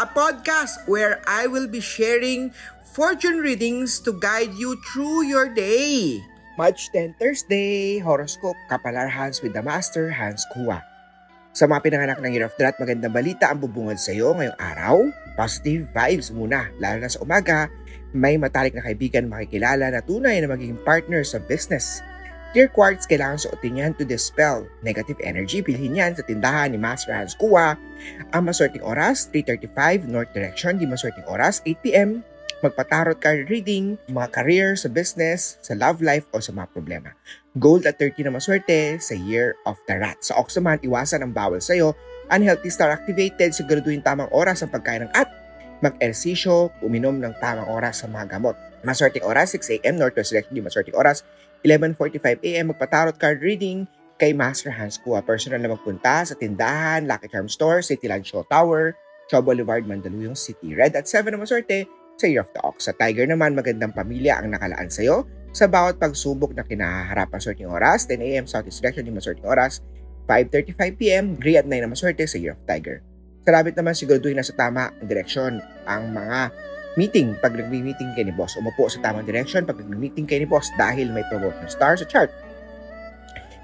a podcast where I will be sharing fortune readings to guide you through your day. March 10 Thursday, horoscope Kapalar Hans with the Master Hans Kua. Sa mga pinanganak ng Year of the magandang balita ang bubungad sa iyo ngayong araw. Positive vibes muna, lalo na sa umaga. May matalik na kaibigan makikilala na tunay na magiging partner sa business. Clear quartz, kailangan suotin yan to dispel negative energy. Bilhin yan sa tindahan ni Master Hans Kua. Ang maswerteng oras, 3.35 North Direction. Di maswerteng oras, 8pm. Magpatarot card reading, mga career sa business, sa love life o sa mga problema. Gold at 30 na maswerte sa Year of the Rat. Sa Ox naman, iwasan ang bawal sa'yo. Unhealthy star activated, siguraduhin tamang oras ang pagkain ng at mag-ersisyo, uminom ng tamang oras sa mga gamot. Maswerteng oras, 6 a.m. Northwest Direction, di maswerteng oras, 11.45 a.m. magpatarot card reading kay Master Hans Kua. Personal na magpunta sa tindahan, Lucky Charm Store, City Land Show Tower, Shaw Boulevard, Mandaluyong City. Red at 7 na maswerte sa Year of the Ox. Sa Tiger naman, magandang pamilya ang nakalaan sa'yo sa bawat pagsubok na kinaharap. Maswerteng oras, 10 a.m. Southeast Direction, di maswerteng oras, 5.35 p.m. Gray at 9 na maswerte sa Year of Tiger. Sa rabbit naman, siguraduhin na sa tama ang direksyon ang mga meeting pag nag-meeting kay ni boss. Umupo sa tamang direction pag nag-meeting kay ni boss dahil may promotion star sa chart.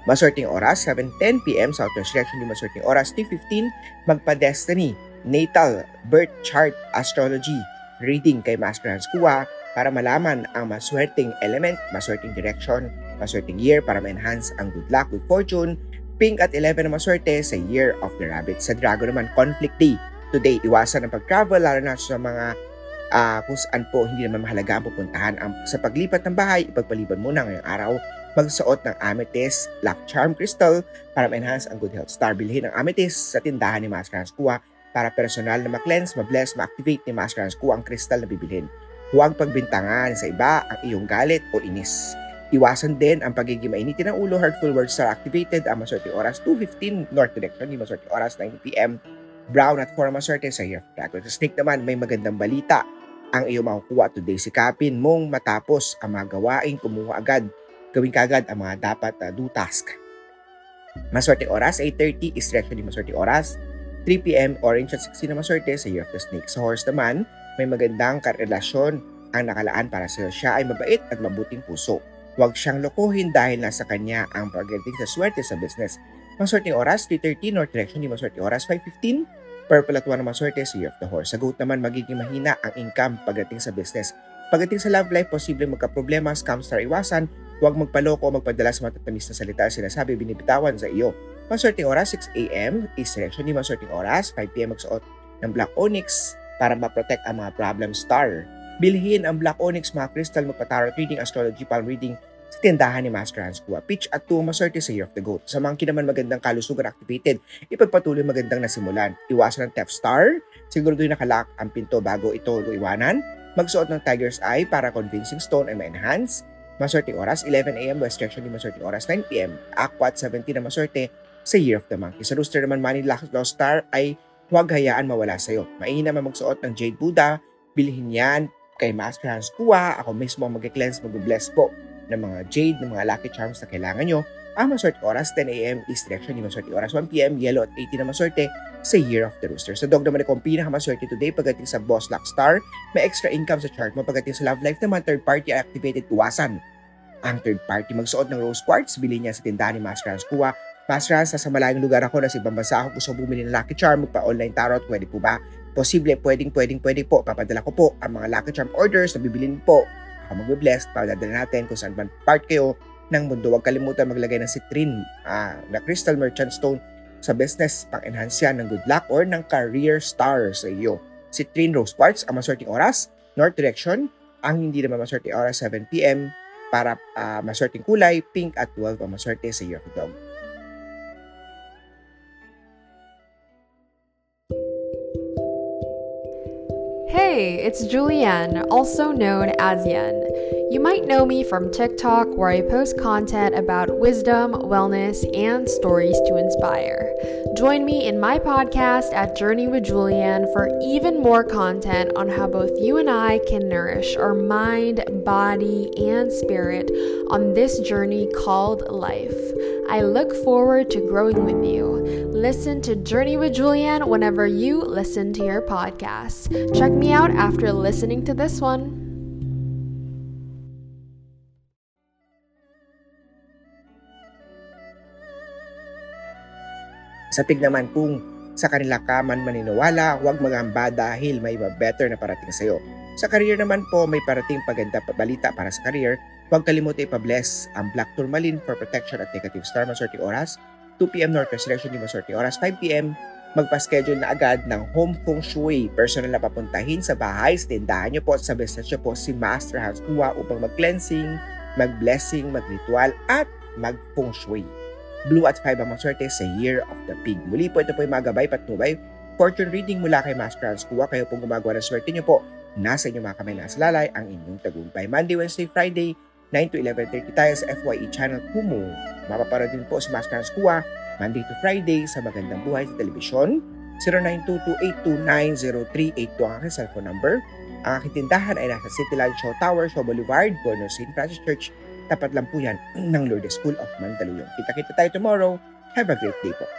Maswerteng oras, 7.10pm, Southwest Direction, di maswerteng oras, 3.15, magpa-destiny, natal, birth chart, astrology, reading kay Master Hans Kua para malaman ang maswerteng element, maswerteng direction, maswerteng year para ma-enhance ang good luck, good fortune, pink at 11 na maswerte sa Year of the Rabbit. Sa Dragon naman, conflict day. Today, iwasan ang pag-travel, lalo na sa mga uh, kung saan po hindi naman mahalaga ang pupuntahan. Ang, sa paglipat ng bahay, ipagpaliban muna ngayong araw, magsuot ng amethyst, black charm crystal para ma-enhance ang good health star. Bilhin ang amethyst sa tindahan ni Master Hans Kua para personal na ma-cleanse, ma-bless, ma-activate ni Master Hans Kua ang crystal na bibilhin. Huwag pagbintangan sa iba ang iyong galit o inis. Iwasan din ang pagiging mainitin ng ulo, hurtful words are activated ang maswerte oras 2.15 North Direction, di maswerte oras 9pm. Brown at 4 maswerte sa Year of Dragon. Sa Snake naman, may magandang balita ang iyong makukuha today. Sikapin mong matapos ang mga gawain, kumuha agad, gawin kagad ang mga dapat uh, do task. Maswerte oras, 8.30 is di maswerte oras. 3pm, orange at 16 na maswerte sa Year of the Snake. Sa horse naman, may magandang karelasyon ang nakalaan para sa iyo. Siya ay mabait at mabuting puso. Huwag siyang lokohin dahil nasa kanya ang pagdating sa swerte sa business. Maswerteng oras, 3.30 North Direction, di maswerte oras, 5.15 Purple at 1 na maswerte sa Year of the Horse. Sa goat naman, magiging mahina ang income pagdating sa business. Pagdating sa love life, posible magka-problema, scam star iwasan, huwag magpaloko o magpadala sa matatamis na salita sinasabi binibitawan sa iyo. Maswerteng oras, 6 a.m. East Direction, di maswerteng oras, 5 p.m. magsuot ng Black Onyx para ma-protect ang mga problem star. Bilhin ang Black Onyx, mga crystal, magpa-tarot reading, astrology, palm reading, sa tindahan ni Master Hans Kua. Pitch at 2 maswerte sa Year of the Goat. Sa monkey naman magandang kalusugan activated. Ipagpatuloy magandang nasimulan. Iwasan ng Theft Star. Siguro doon nakalock ang pinto bago ito iwanan. Magsuot ng Tiger's Eye para convincing stone ay ma-enhance. Maswerteng oras, 11am West Direction di maswerteng oras, 9pm. Aqua at 17 na maswerte sa Year of the Monkey. Sa Rooster naman, Money Lost Star ay huwag hayaan mawala sa'yo. Mainam naman magsuot ng Jade Buddha. Bilhin yan kay Master Hans Kua. Ako mismo mag-cleanse, mag-bless po ng mga jade, ng mga lucky charms na kailangan nyo, ang maswerte oras 10am East Direction, yung maswerte oras 1pm, yellow at 18 na maswerte sa Year of the Rooster. Sa dog naman ako ang pinakamaswerte today pagdating sa Boss Luck Star, may extra income sa chart mo. Pagdating sa love life naman, third party activated iwasan. Ang third party magsuot ng rose quartz, bilhin niya sa tindahan ni Master Hans Kua. Master Hans, sa malayong lugar ako na sa ibang bansa ako gusto bumili ng Lucky Charm, magpa-online tarot, pwede po ba? Posible, pwedeng, pwedeng, pwede po. Papadala ko po ang mga Lucky Charm orders na bibilin po ako magbe-bless, padadala natin kung saan man part kayo ng mundo. Huwag kalimutan maglagay ng citrine uh, na crystal merchant stone sa business pang enhance yan ng good luck or ng career star sa iyo. Citrine rose quartz ang maswerteng oras, north direction. Ang hindi naman maswerteng oras, 7pm para uh, maswerteng kulay, pink at 12 ang maswerte sa the dog. Hey, it's Julianne, also known as Yen. You might know me from TikTok, where I post content about wisdom, wellness, and stories to inspire. Join me in my podcast at Journey with Julianne for even more content on how both you and I can nourish our mind, body, and spirit on this journey called life. I look forward to growing with you. Listen to Journey with Julianne whenever you listen to your podcast. Check me out after listening to this one. Sa pig naman kung sa kanila ka man maniniwala, huwag magamba dahil may iba better na parating sa'yo. Sa career naman po, may parating paganda balita para sa career. Huwag kalimutan ipabless ang Black Tourmaline for protection at negative star maswerte oras. 2pm Northwest Direction di maswerte oras. 5pm magpa-schedule na agad ng home feng shui. Personal na papuntahin sa bahay, tindahan nyo po, sa business nyo po si Master Hans Kua upang mag-cleansing, mag-blessing, mag-ritual at mag-feng shui. Blue at 5 ang maswerte sa Year of the Pig. Muli po ito po yung mga gabay patnubay. Fortune reading mula kay Master Hans Kua. Kayo pong gumagawa ng swerte nyo po. Nasa inyo mga kamay nasa lalay ang inyong tagumpay. Monday, Wednesday, Friday, 9 to 11.30 tayo sa FYE channel Kumu. Mapaparod din po si Master Hans Kua Monday to Friday sa Magandang Buhay sa Telebisyon. 0922-829-0382 ang aking cellphone number. Ang aking tindahan ay nasa City Land Show Tower, Show Boulevard, corner St. Francis Church. Tapat lang po yan ng Lourdes School of Mandaluyong. Kita-kita tayo tomorrow. Have a great day po.